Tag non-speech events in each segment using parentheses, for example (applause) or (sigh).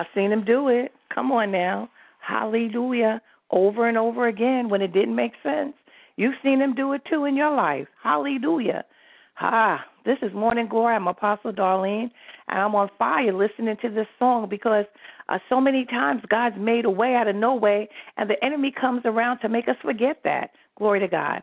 I've seen him do it. Come on now. Hallelujah. Over and over again when it didn't make sense. You've seen him do it too in your life. Hallelujah. Ah, this is Morning Glory. I'm Apostle Darlene, and I'm on fire listening to this song because uh, so many times God's made a way out of no way, and the enemy comes around to make us forget that. Glory to God.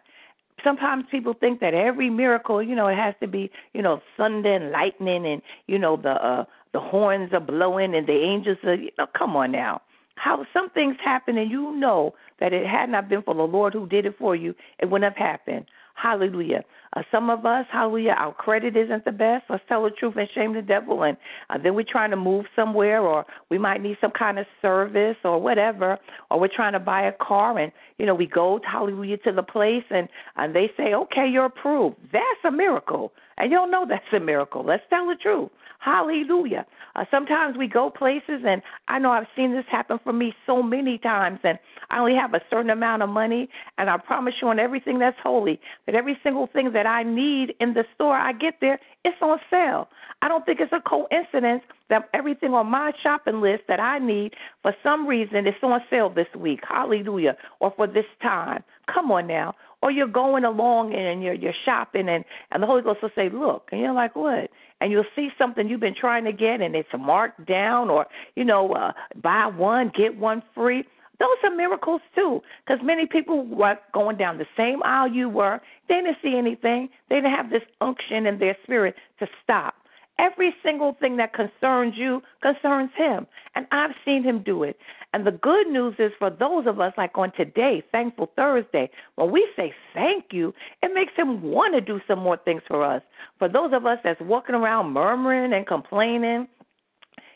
Sometimes people think that every miracle, you know, it has to be, you know, thunder and lightning, and you know the uh, the horns are blowing and the angels are. You know, come on now how some things happen and you know that it had not been for the Lord who did it for you, it wouldn't have happened. Hallelujah. Uh, some of us, hallelujah, our credit isn't the best. Let's tell the truth and shame the devil. And uh, then we're trying to move somewhere, or we might need some kind of service or whatever, or we're trying to buy a car, and you know we go, hallelujah, to the place, and and they say, okay, you're approved. That's a miracle, and you'll know that's a miracle. Let's tell the truth. Hallelujah. Uh, sometimes we go places, and I know I've seen this happen for me so many times, and I only have a certain amount of money, and I promise you on everything that's holy that every single thing that I need in the store, I get there, it's on sale. I don't think it's a coincidence that everything on my shopping list that I need, for some reason, it's on sale this week. Hallelujah. Or for this time. Come on now. Or you're going along and you're you're shopping and and the Holy Ghost will say, "Look," and you're like, "What?" and you'll see something you've been trying to get and it's marked down or you know uh, buy one get one free those are miracles too because many people were going down the same aisle you were they didn't see anything they didn't have this unction in their spirit to stop Every single thing that concerns you concerns him. And I've seen him do it. And the good news is for those of us, like on today, Thankful Thursday, when we say thank you, it makes him want to do some more things for us. For those of us that's walking around murmuring and complaining,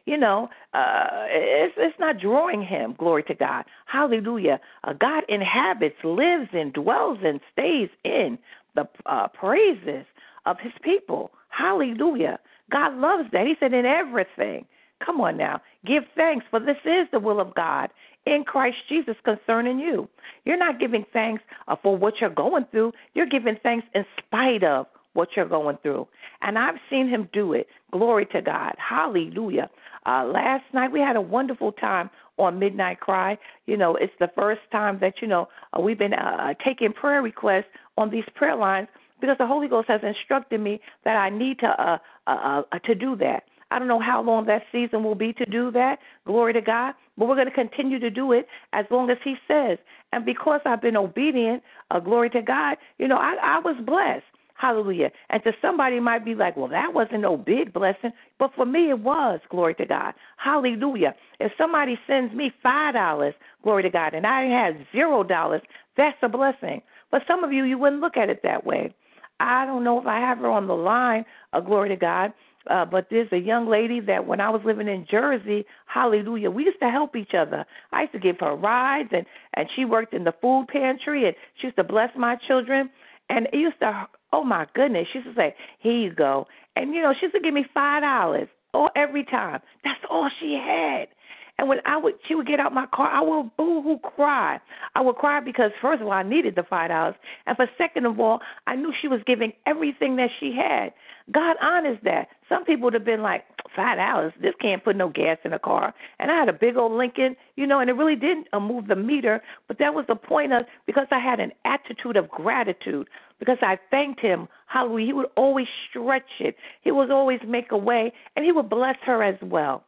you know, uh, it's it's not drawing him. Glory to God. Hallelujah. Uh, God inhabits, lives in, dwells in, stays in the uh, praises of His people. Hallelujah. God loves that. He said, in everything. Come on now. Give thanks, for this is the will of God in Christ Jesus concerning you. You're not giving thanks uh, for what you're going through, you're giving thanks in spite of what you're going through. And I've seen him do it. Glory to God. Hallelujah. Uh, last night we had a wonderful time on Midnight Cry. You know, it's the first time that, you know, uh, we've been uh, taking prayer requests on these prayer lines because the Holy Ghost has instructed me that I need to uh, uh, uh, to do that. I don't know how long that season will be to do that. Glory to God. But we're going to continue to do it as long as He says. And because I've been obedient, uh, glory to God, you know, I, I was blessed. Hallelujah. And to somebody might be like, well, that wasn't no big blessing. But for me, it was. Glory to God. Hallelujah. If somebody sends me $5, glory to God, and I had $0, that's a blessing. But some of you, you wouldn't look at it that way. I don't know if I have her on the line, uh, glory to God. Uh, but there's a young lady that when I was living in Jersey, hallelujah, we used to help each other. I used to give her rides and and she worked in the food pantry and she used to bless my children and it used to oh my goodness, she used to say, Here you go and you know, she used to give me five dollars or every time. That's all she had. And when I would, she would get out my car, I would boo-hoo cry. I would cry because first of all, I needed the five dollars, and for second of all, I knew she was giving everything that she had. God honors that. Some people would have been like, five dollars, this can't put no gas in a car. And I had a big old Lincoln, you know, and it really didn't uh, move the meter. But that was the point of because I had an attitude of gratitude because I thanked him. Hallelujah. He would always stretch it. He would always make a way, and he would bless her as well.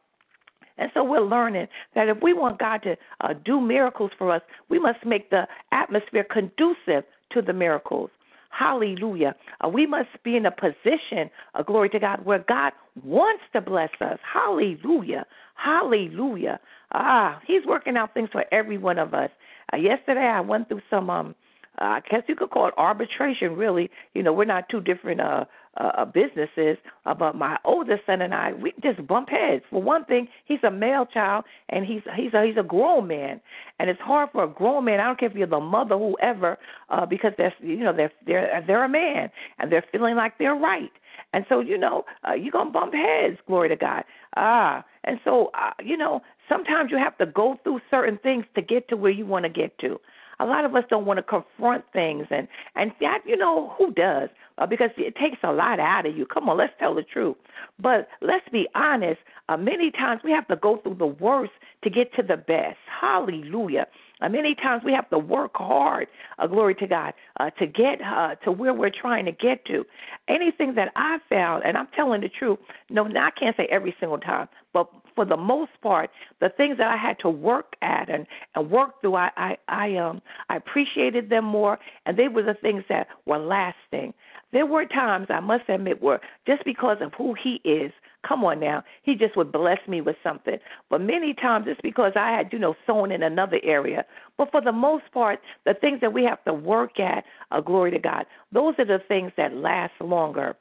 And so we're learning that if we want God to uh, do miracles for us, we must make the atmosphere conducive to the miracles. Hallelujah. Uh, we must be in a position, uh, glory to God, where God wants to bless us. Hallelujah. Hallelujah. Ah, He's working out things for every one of us. Uh, yesterday, I went through some um, uh, I guess you could call it arbitration. Really, you know, we're not two different uh, uh, uh, businesses. Uh, but my oldest son and I, we just bump heads. For one thing, he's a male child, and he's he's a he's a grown man, and it's hard for a grown man. I don't care if you're the mother, whoever, uh, because they're you know they're they're they're a man, and they're feeling like they're right. And so, you know, uh, you're going to bump heads, glory to God. Ah, and so, uh, you know, sometimes you have to go through certain things to get to where you want to get to. A lot of us don't want to confront things, and and that you know who does. Uh, because it takes a lot out of you. Come on, let's tell the truth. But let's be honest. Uh, many times we have to go through the worst to get to the best. Hallelujah. Uh, many times we have to work hard, uh, glory to God, uh, to get uh, to where we're trying to get to. Anything that I found, and I'm telling the truth, no, I can't say every single time, but for the most part, the things that I had to work at and, and work through, I, I, I, um, I appreciated them more, and they were the things that were lasting. There were times, I must admit, where just because of who he is, Come on now. He just would bless me with something. But many times it's because I had, you know, sown in another area. But for the most part, the things that we have to work at, uh, glory to God, those are the things that last longer.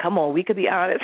Come on, we could be honest.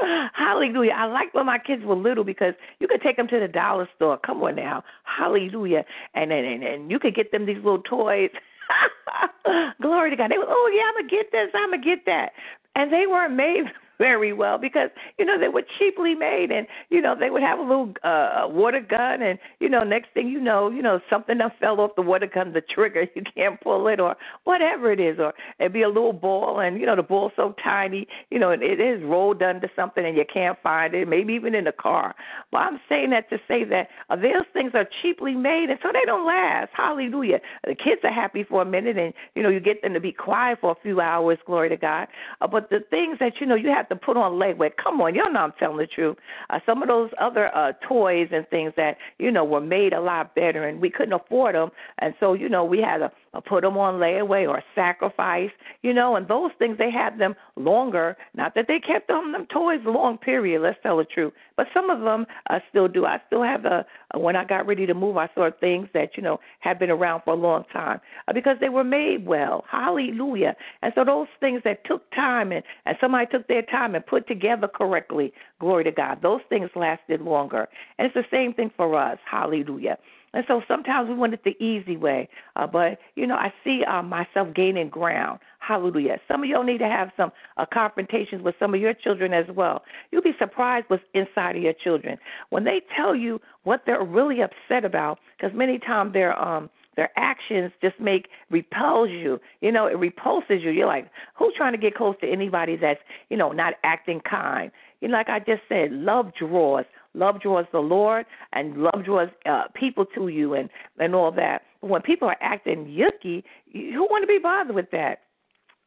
(laughs) Hallelujah. I like when my kids were little because you could take them to the dollar store. Come on now. Hallelujah. And and, and you could get them these little toys. (laughs) (laughs) Glory to God. They were, oh yeah, I'm gonna get this, I'm gonna get that. And they weren't made (laughs) very well because you know they were cheaply made and you know they would have a little uh water gun and you know next thing you know you know something that fell off the water gun the trigger (laughs) you can't pull it or whatever it is. Or it'd be a little ball and you know the ball's so tiny you know it is rolled under something and you can't find it maybe even in the car. But i'm saying that to say that uh, those things are cheaply made and so they don't last. Hallelujah. The kids are happy for a minute and you know you get them to be quiet for a few hours glory to god. Uh, but the things that you know you have to put on legwear. Come on, y'all know I'm telling the truth. Uh, some of those other uh, toys and things that you know were made a lot better, and we couldn't afford them, and so you know we had to uh, put them on layaway or sacrifice, you know, and those things they had them longer. Not that they kept them them toys a long period. Let's tell the truth, but some of them I still do. I still have the uh, when I got ready to move, I saw things that you know had been around for a long time uh, because they were made well. Hallelujah! And so those things that took time and and somebody took their time and put together correctly, glory to God, those things lasted longer. And it's the same thing for us. Hallelujah. And so sometimes we want it the easy way. Uh, but, you know, I see uh, myself gaining ground. Hallelujah. Some of y'all need to have some uh, confrontations with some of your children as well. You'll be surprised what's inside of your children. When they tell you what they're really upset about, because many times they're um, their actions just make repels you. You know, it repulses you. You're like, who's trying to get close to anybody that's, you know, not acting kind? You know, like I just said, love draws. Love draws the Lord, and love draws uh, people to you, and and all that. But when people are acting yucky, who want to be bothered with that?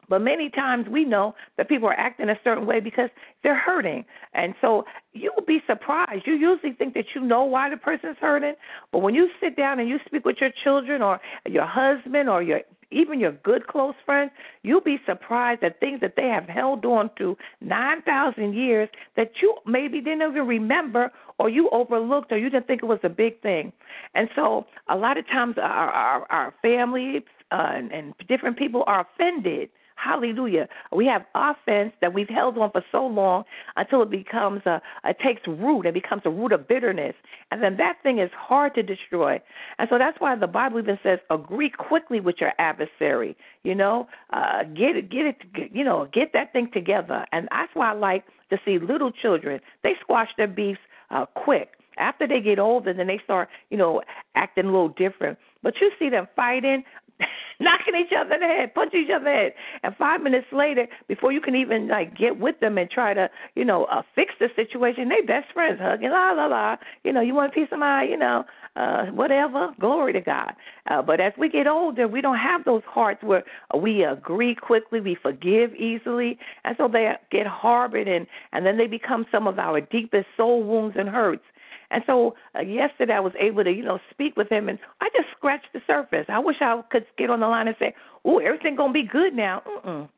But many times we know that people are acting a certain way because they're hurting. And so you will be surprised. You usually think that you know why the person's hurting, but when you sit down and you speak with your children or your husband or your even your good close friends, you'll be surprised at things that they have held on to 9,000 years that you maybe didn't even remember or you overlooked or you didn't think it was a big thing. And so a lot of times our, our, our family uh, and, and different people are offended Hallelujah. We have offense that we've held on for so long until it becomes a, it takes root. It becomes a root of bitterness. And then that thing is hard to destroy. And so that's why the Bible even says, agree quickly with your adversary. You know, uh, get it, get it, you know, get that thing together. And that's why I like to see little children, they squash their beefs uh, quick. After they get older, then they start, you know, acting a little different. But you see them fighting, knocking each other in the head, punching each other in the head. And five minutes later, before you can even like get with them and try to, you know, uh, fix the situation, they best friends hugging, la la la. You know, you want peace of mind, you know, uh, whatever. Glory to God. Uh, but as we get older, we don't have those hearts where we agree quickly, we forgive easily, and so they get harbored and and then they become some of our deepest soul wounds and hurts. And so uh, yesterday I was able to, you know, speak with him, and I just scratched the surface. I wish I could get on the line and say, "Oh, everything gonna be good now." Mm-mm.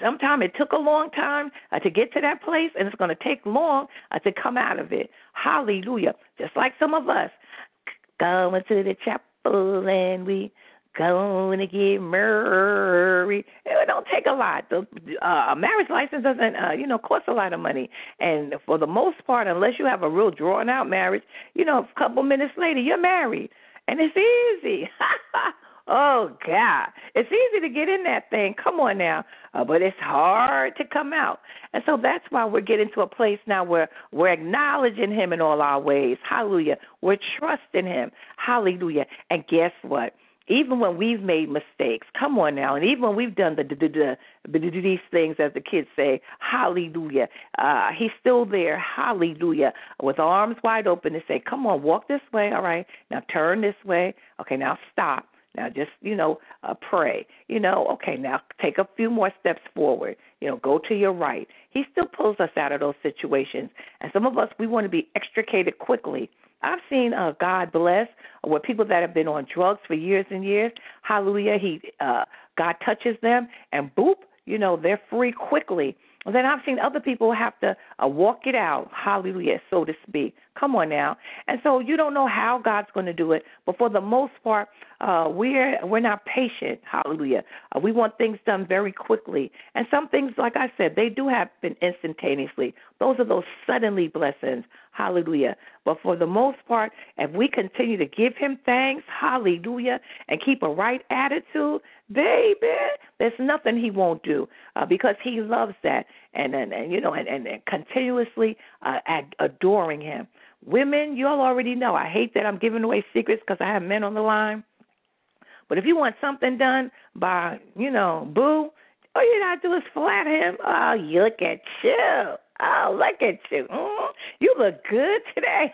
Sometimes it took a long time uh, to get to that place, and it's to take long uh, to come out of it. Hallelujah! Just like some of us going to the chapel, and we to get married. It don't take a lot. The uh, marriage license doesn't, uh, you know, cost a lot of money. And for the most part, unless you have a real drawn out marriage, you know, a couple minutes later you're married, and it's easy. (laughs) oh God, it's easy to get in that thing. Come on now, uh, but it's hard to come out. And so that's why we're getting to a place now where we're acknowledging Him in all our ways. Hallelujah. We're trusting Him. Hallelujah. And guess what? Even when we've made mistakes. Come on now, and even when we've done the, the, the, the these things, as the kids say, Hallelujah. Uh, he's still there, Hallelujah, with arms wide open to say, "Come on, walk this way. All right, now turn this way. Okay, now stop." Now just, you know, uh, pray. You know, okay, now take a few more steps forward. You know, go to your right. He still pulls us out of those situations. And some of us, we want to be extricated quickly. I've seen uh, God bless where people that have been on drugs for years and years. Hallelujah. He uh, God touches them and boop, you know, they're free quickly. Then I've seen other people have to uh, walk it out, hallelujah, so to speak. Come on now. And so you don't know how God's going to do it, but for the most part, uh, we're we're not patient, hallelujah. Uh, we want things done very quickly, and some things, like I said, they do happen instantaneously. Those are those suddenly blessings, hallelujah. But for the most part, if we continue to give Him thanks, hallelujah, and keep a right attitude, baby, there's nothing He won't do uh, because He loves that, and and, and you know, and, and, and continuously uh, ad- adoring Him. Women, you all already know. I hate that I'm giving away secrets because I have men on the line. But if you want something done by, you know, boo, all you gotta do is flatter him. Oh, you look at you. Oh, look at you. Mm, you look good today.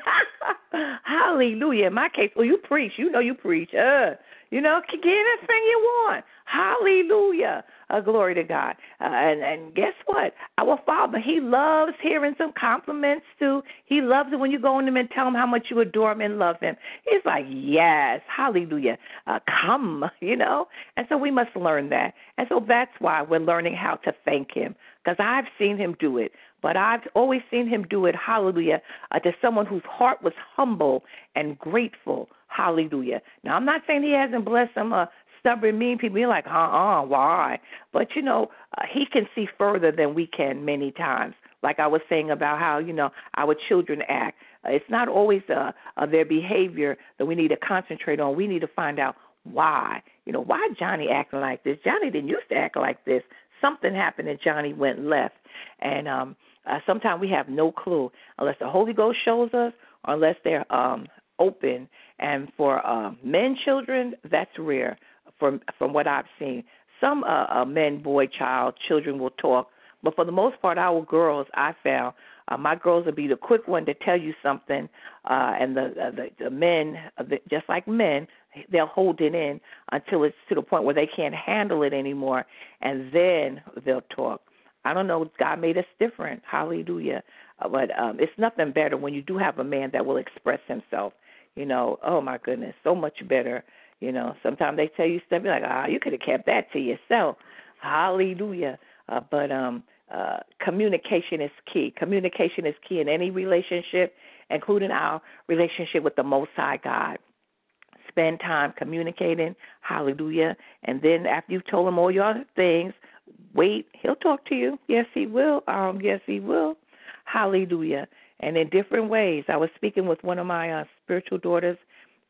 (laughs) Hallelujah. In my case, well, you preach. You know you preach. Uh, you know, get anything you want. Hallelujah. Uh, glory to God. Uh, and and guess what? Our Father, He loves hearing some compliments too. He loves it when you go in Him and tell Him how much you adore Him and love Him. He's like, yes, Hallelujah. Uh, come, (laughs) you know. And so we must learn that. And so that's why we're learning how to thank Him because I've seen Him do it. But I've always seen him do it, hallelujah, uh, to someone whose heart was humble and grateful, hallelujah. Now, I'm not saying he hasn't blessed some uh, stubborn, mean people. You're like, uh uh, why? But, you know, uh, he can see further than we can many times. Like I was saying about how, you know, our children act. Uh, it's not always uh, uh, their behavior that we need to concentrate on. We need to find out why. You know, why Johnny acting like this? Johnny didn't used to act like this. Something happened and Johnny went left. And um uh, sometimes we have no clue unless the Holy Ghost shows us unless they're um, open. And for uh, men, children, that's rare from from what I've seen. Some uh, uh, men, boy, child, children will talk, but for the most part, our girls, I found, uh, my girls will be the quick one to tell you something, uh, and the, uh, the the men, uh, the, just like men, they'll hold it in until it's to the point where they can't handle it anymore, and then they'll talk. I don't know. God made us different. Hallelujah. Uh, but um, it's nothing better when you do have a man that will express himself. You know, oh my goodness, so much better. You know, sometimes they tell you stuff you're like, ah, you could have kept that to yourself. Hallelujah. Uh, but um, uh, communication is key. Communication is key in any relationship, including our relationship with the Most High God. Spend time communicating, hallelujah. And then after you've told him all your things, wait. He'll talk to you. Yes, he will. Um, yes, he will. Hallelujah. And in different ways. I was speaking with one of my uh, spiritual daughters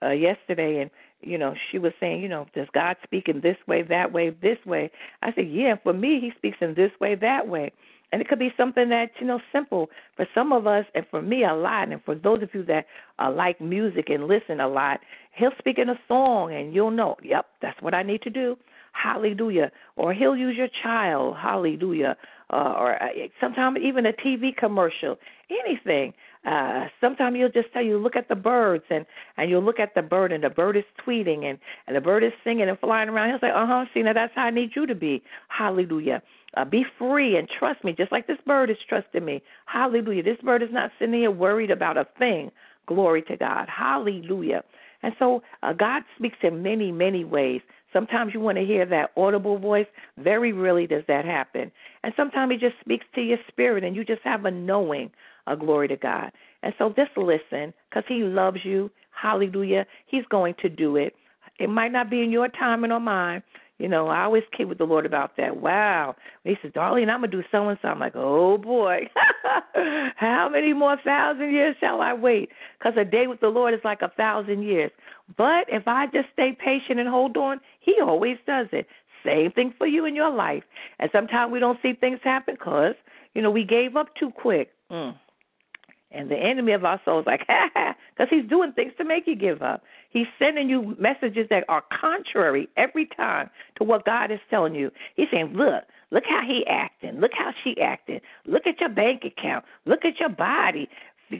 uh, yesterday, and you know, she was saying, you know, does God speak in this way, that way, this way? I said, yeah. For me, He speaks in this way, that way. And it could be something that, you know, simple for some of us and for me a lot. And for those of you that uh, like music and listen a lot, he'll speak in a song and you'll know, yep, that's what I need to do. Hallelujah. Or he'll use your child. Hallelujah. Uh, or uh, sometimes even a TV commercial, anything. Uh, sometimes he'll just tell you, look at the birds, and and you'll look at the bird, and the bird is tweeting, and and the bird is singing and flying around. He'll say, uh huh, see, now that's how I need you to be. Hallelujah. Uh, be free and trust me, just like this bird is trusting me. Hallelujah. This bird is not sitting here worried about a thing. Glory to God. Hallelujah. And so uh, God speaks in many, many ways. Sometimes you want to hear that audible voice. Very rarely does that happen. And sometimes He just speaks to your spirit, and you just have a knowing. A glory to God. And so just listen, because He loves you. Hallelujah. He's going to do it. It might not be in your timing or mine. You know, I always kid with the Lord about that. Wow. He says, Darling, I'm going to do so and so. I'm like, oh boy. (laughs) How many more thousand years shall I wait? Because a day with the Lord is like a thousand years. But if I just stay patient and hold on, He always does it. Same thing for you in your life. And sometimes we don't see things happen because, you know, we gave up too quick. Mm. And the enemy of our soul is like, ha (laughs) ha, because he's doing things to make you give up. He's sending you messages that are contrary every time to what God is telling you. He's saying, look, look how he acting. Look how she acting. Look at your bank account. Look at your body.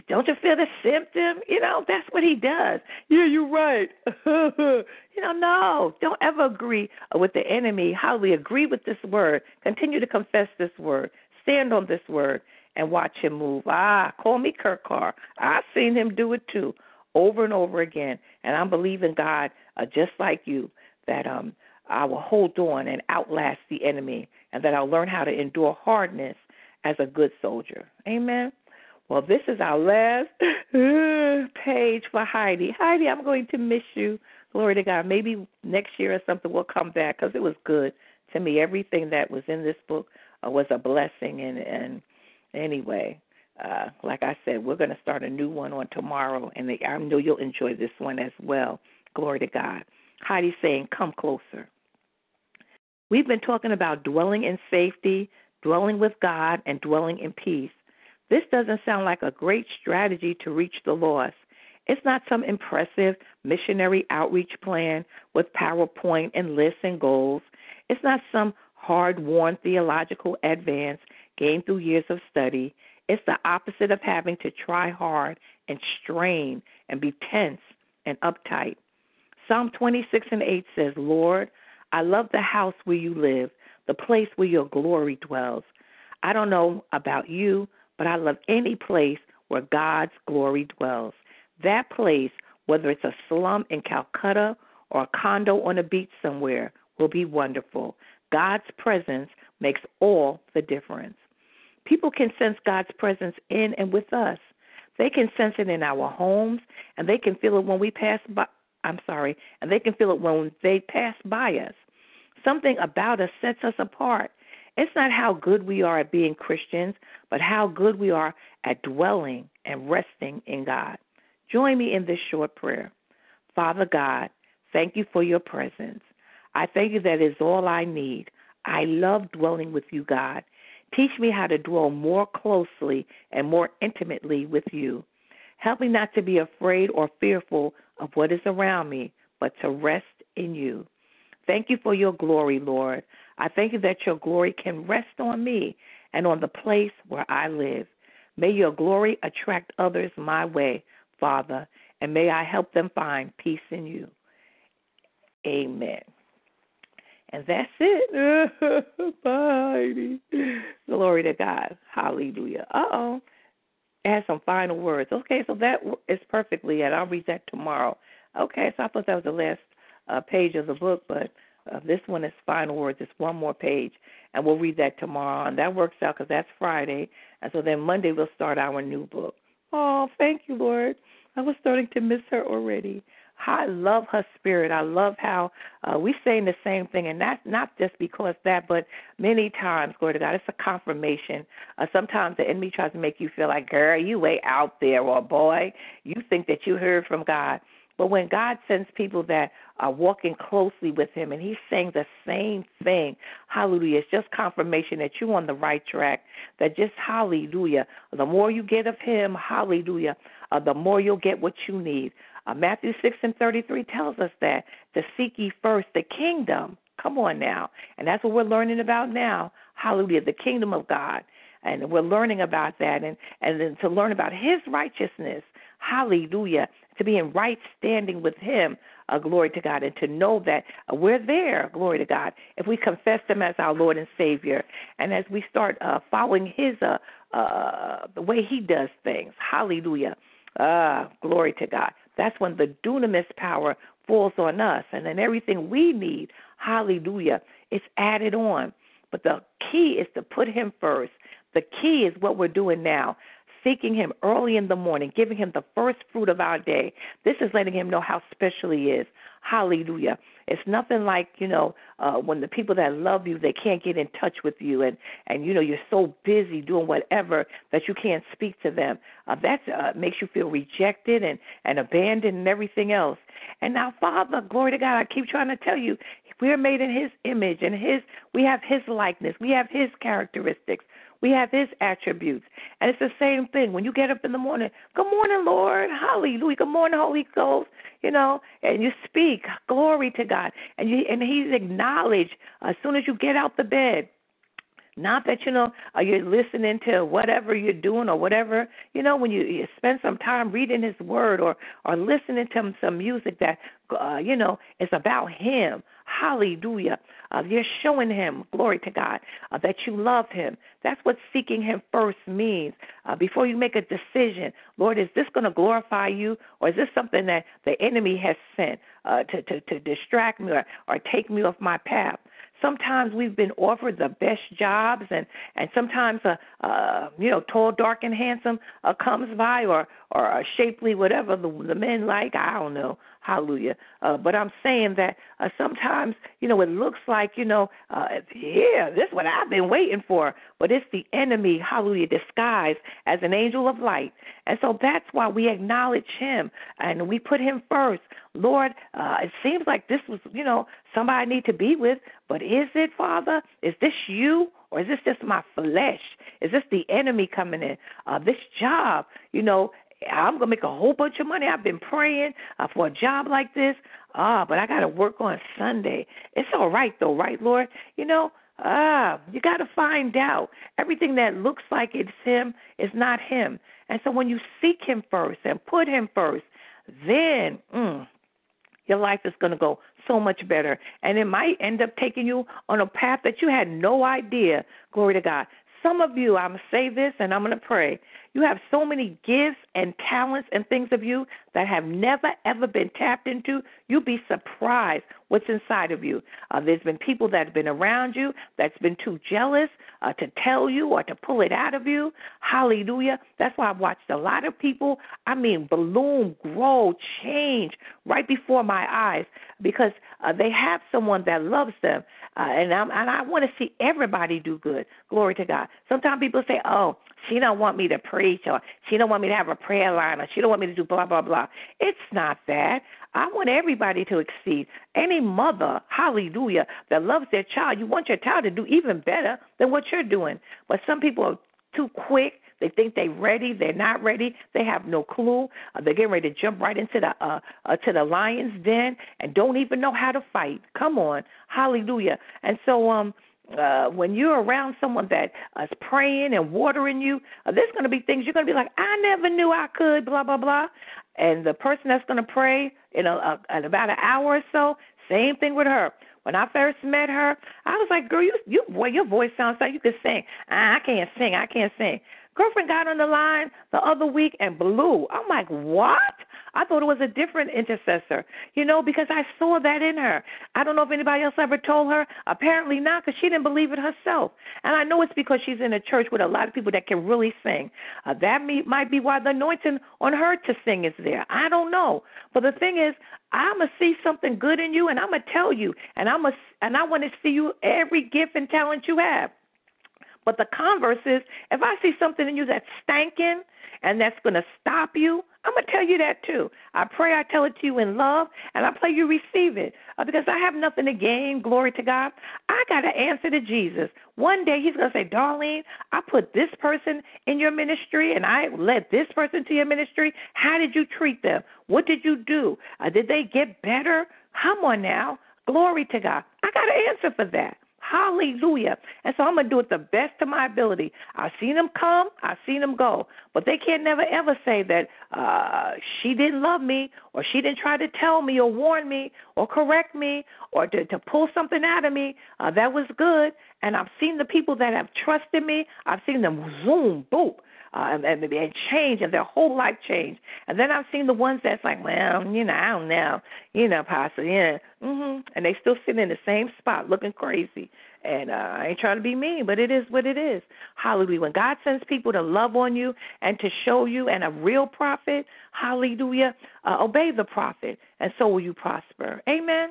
Don't you feel the symptom? You know, that's what he does. Yeah, you're right. (laughs) you know, no, don't ever agree with the enemy. How we agree with this word. Continue to confess this word. Stand on this word and watch him move. Ah, call me Kurt Carr. I've seen him do it too, over and over again. And I'm believing God, uh, just like you, that um I will hold on and outlast the enemy, and that I'll learn how to endure hardness as a good soldier. Amen. Well, this is our last page for Heidi. Heidi, I'm going to miss you. Glory to God. Maybe next year or something we'll come back because it was good to me. Everything that was in this book uh, was a blessing. And, and anyway, uh, like I said, we're going to start a new one on tomorrow, and I know you'll enjoy this one as well. Glory to God. Heidi's saying, Come closer. We've been talking about dwelling in safety, dwelling with God, and dwelling in peace. This doesn't sound like a great strategy to reach the lost. It's not some impressive missionary outreach plan with PowerPoint and lists and goals. It's not some hard won theological advance gained through years of study. It's the opposite of having to try hard and strain and be tense and uptight. Psalm 26 and 8 says, Lord, I love the house where you live, the place where your glory dwells. I don't know about you, but I love any place where God's glory dwells. That place, whether it's a slum in Calcutta or a condo on a beach somewhere, will be wonderful. God's presence makes all the difference. People can sense God's presence in and with us. They can sense it in our homes, and they can feel it when we pass by. I'm sorry, and they can feel it when they pass by us. Something about us sets us apart. It's not how good we are at being Christians, but how good we are at dwelling and resting in God. Join me in this short prayer. Father God, thank you for your presence. I thank you that is all I need. I love dwelling with you, God. Teach me how to dwell more closely and more intimately with you. Help me not to be afraid or fearful of what is around me, but to rest in you. Thank you for your glory, Lord. I thank you that your glory can rest on me and on the place where I live. May your glory attract others my way, Father, and may I help them find peace in you. Amen. And that's it. (laughs) Bye. Glory to God. Hallelujah. Uh oh. Add some final words. Okay, so that is perfectly it. I'll read that tomorrow. Okay, so I thought that was the last uh, page of the book, but uh, this one is final words. It's one more page, and we'll read that tomorrow. And that works out because that's Friday, and so then Monday we'll start our new book. Oh, thank you, Lord. I was starting to miss her already. I love her spirit. I love how uh, we saying the same thing, and that's not just because that, but many times, glory to God, it's a confirmation. Uh, sometimes the enemy tries to make you feel like, girl, you way out there, or boy, you think that you heard from God. But when God sends people that are walking closely with Him and He's saying the same thing, hallelujah, it's just confirmation that you're on the right track. That just hallelujah, the more you get of Him, hallelujah, uh, the more you'll get what you need. Uh, Matthew 6 and 33 tells us that to seek ye first the kingdom. Come on now. And that's what we're learning about now. Hallelujah, the kingdom of God. And we're learning about that and, and then to learn about his righteousness. Hallelujah to be in right standing with Him. Uh, glory to God, and to know that uh, we're there, glory to God, if we confess Him as our Lord and Savior, and as we start uh, following His uh, uh, the way He does things. Hallelujah. Ah, glory to God. That's when the dunamis power falls on us, and then everything we need, hallelujah, is added on. But the key is to put Him first. The key is what we're doing now seeking Him early in the morning, giving Him the first fruit of our day. This is letting Him know how special He is. Hallelujah. It's nothing like, you know, uh, when the people that love you, they can't get in touch with you and, and you know, you're so busy doing whatever that you can't speak to them. Uh, that uh, makes you feel rejected and, and abandoned and everything else. And now, Father, glory to God, I keep trying to tell you, we're made in His image and His, we have His likeness, we have His characteristics. We have His attributes. And it's the same thing. When you get up in the morning, good morning, Lord. Hallelujah. Good morning, Holy Ghost. You know, and you speak, glory to God. And you and He's acknowledged as soon as you get out the bed. Not that you know you're listening to whatever you're doing or whatever. You know when you, you spend some time reading His Word or or listening to some music that uh, you know is about Him. Hallelujah. Uh, you're showing Him glory to God uh, that you love Him. That's what seeking Him first means. Uh, before you make a decision, Lord, is this going to glorify You or is this something that the enemy has sent uh, to to to distract me or or take me off my path? sometimes we've been offered the best jobs and and sometimes a uh you know tall dark and handsome uh, comes by or or shapely whatever the the men like i don't know hallelujah. Uh but i'm saying that uh sometimes you know it looks like you know uh yeah this is what i've been waiting for. But it's the enemy hallelujah disguised as an angel of light. And so that's why we acknowledge him and we put him first. Lord uh it seems like this was you know somebody i need to be with. But is it father? Is this you or is this just my flesh? Is this the enemy coming in? Uh, this job, you know, I'm gonna make a whole bunch of money. I've been praying uh, for a job like this. Ah, but I gotta work on Sunday. It's all right though, right, Lord? You know, ah, you gotta find out. Everything that looks like it's him is not him. And so when you seek him first and put him first, then mm, your life is going to go so much better. And it might end up taking you on a path that you had no idea. Glory to God. Some of you, I'm going to say this and I'm going to pray. You have so many gifts and talents and things of you that have never, ever been tapped into. You'll be surprised what's inside of you. Uh, there's been people that have been around you that's been too jealous uh, to tell you or to pull it out of you. Hallelujah. That's why I've watched a lot of people, I mean, bloom, grow, change right before my eyes because uh, they have someone that loves them. Uh, and, I'm, and I want to see everybody do good. Glory to God. Sometimes people say, oh, she don't want me to preach or she don't want me to have a prayer line or she don't want me to do blah, blah, blah. It's not that. I want everybody to exceed. Any mother, hallelujah, that loves their child, you want your child to do even better than what you're doing. But some people are too quick. They think they're ready. They're not ready. They have no clue. Uh, they're getting ready to jump right into the uh, uh, to the lion's den and don't even know how to fight. Come on, hallelujah. And so um uh, when you're around someone that is praying and watering you, uh, there's going to be things you're going to be like, I never knew I could, blah blah blah. And the person that's going to pray in a, a, in about an hour or so, same thing with her. When I first met her, I was like, "Girl, you, you, boy, your voice sounds like you could sing." I, I can't sing. I can't sing. Girlfriend got on the line the other week and blew. I'm like, "What?" I thought it was a different intercessor, you know, because I saw that in her. I don't know if anybody else ever told her. Apparently not, because she didn't believe it herself. And I know it's because she's in a church with a lot of people that can really sing. Uh, that may, might be why the anointing on her to sing is there. I don't know. But the thing is, I'm gonna see something good in you, and I'm gonna tell you, and I'm a, and I want to see you every gift and talent you have. But the converse is, if I see something in you that's stanking and that's going to stop you, I'm going to tell you that too. I pray I tell it to you in love, and I pray you receive it uh, because I have nothing to gain. Glory to God. I got to answer to Jesus. One day He's going to say, Darlene, I put this person in your ministry, and I led this person to your ministry. How did you treat them? What did you do? Uh, did they get better? Come on now. Glory to God. I got to answer for that. Hallelujah. And so I'm going to do it the best of my ability. I've seen them come, I've seen them go. But they can't never ever say that uh, she didn't love me or she didn't try to tell me or warn me or correct me or to, to pull something out of me. Uh, that was good. And I've seen the people that have trusted me, I've seen them zoom, boom uh, and, and, and change and their whole life change. And then I've seen the ones that's like, well, you know, I don't know, you know, Pastor, yeah, mhm, and they still sitting in the same spot looking crazy. And uh, I ain't trying to be mean, but it is what it is. Hallelujah. When God sends people to love on you and to show you, and a real prophet, hallelujah, uh, obey the prophet, and so will you prosper. Amen.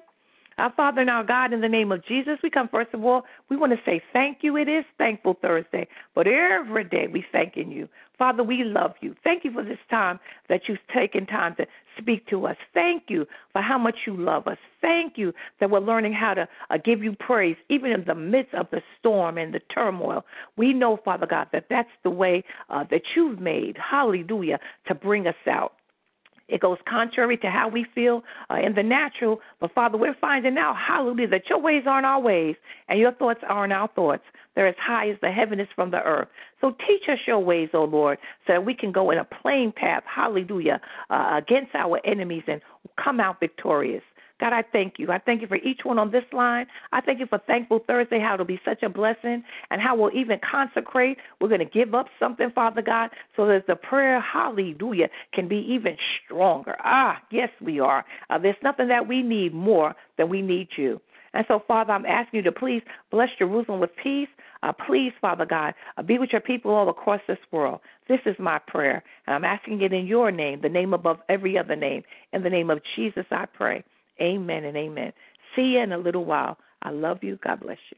Our Father and our God, in the name of Jesus, we come first of all, we want to say thank you. It is Thankful Thursday, but every day we thanking you Father, we love you. Thank you for this time that you've taken time to speak to us. Thank you for how much you love us. Thank you that we're learning how to uh, give you praise even in the midst of the storm and the turmoil. We know, Father God, that that's the way uh, that you've made, hallelujah, to bring us out. It goes contrary to how we feel uh, in the natural. But Father, we're finding out, hallelujah, that your ways aren't our ways and your thoughts aren't our thoughts. They're as high as the heaven is from the earth. So teach us your ways, O Lord, so that we can go in a plain path, hallelujah, uh, against our enemies and come out victorious. God, I thank you. I thank you for each one on this line. I thank you for Thankful Thursday, how it'll be such a blessing, and how we'll even consecrate. We're going to give up something, Father God, so that the prayer, hallelujah, can be even stronger. Ah, yes, we are. Uh, there's nothing that we need more than we need you. And so, Father, I'm asking you to please bless Jerusalem with peace. Uh, please, Father God, uh, be with your people all across this world. This is my prayer, and I'm asking it in your name, the name above every other name. In the name of Jesus, I pray. Amen and amen. See you in a little while. I love you. God bless you.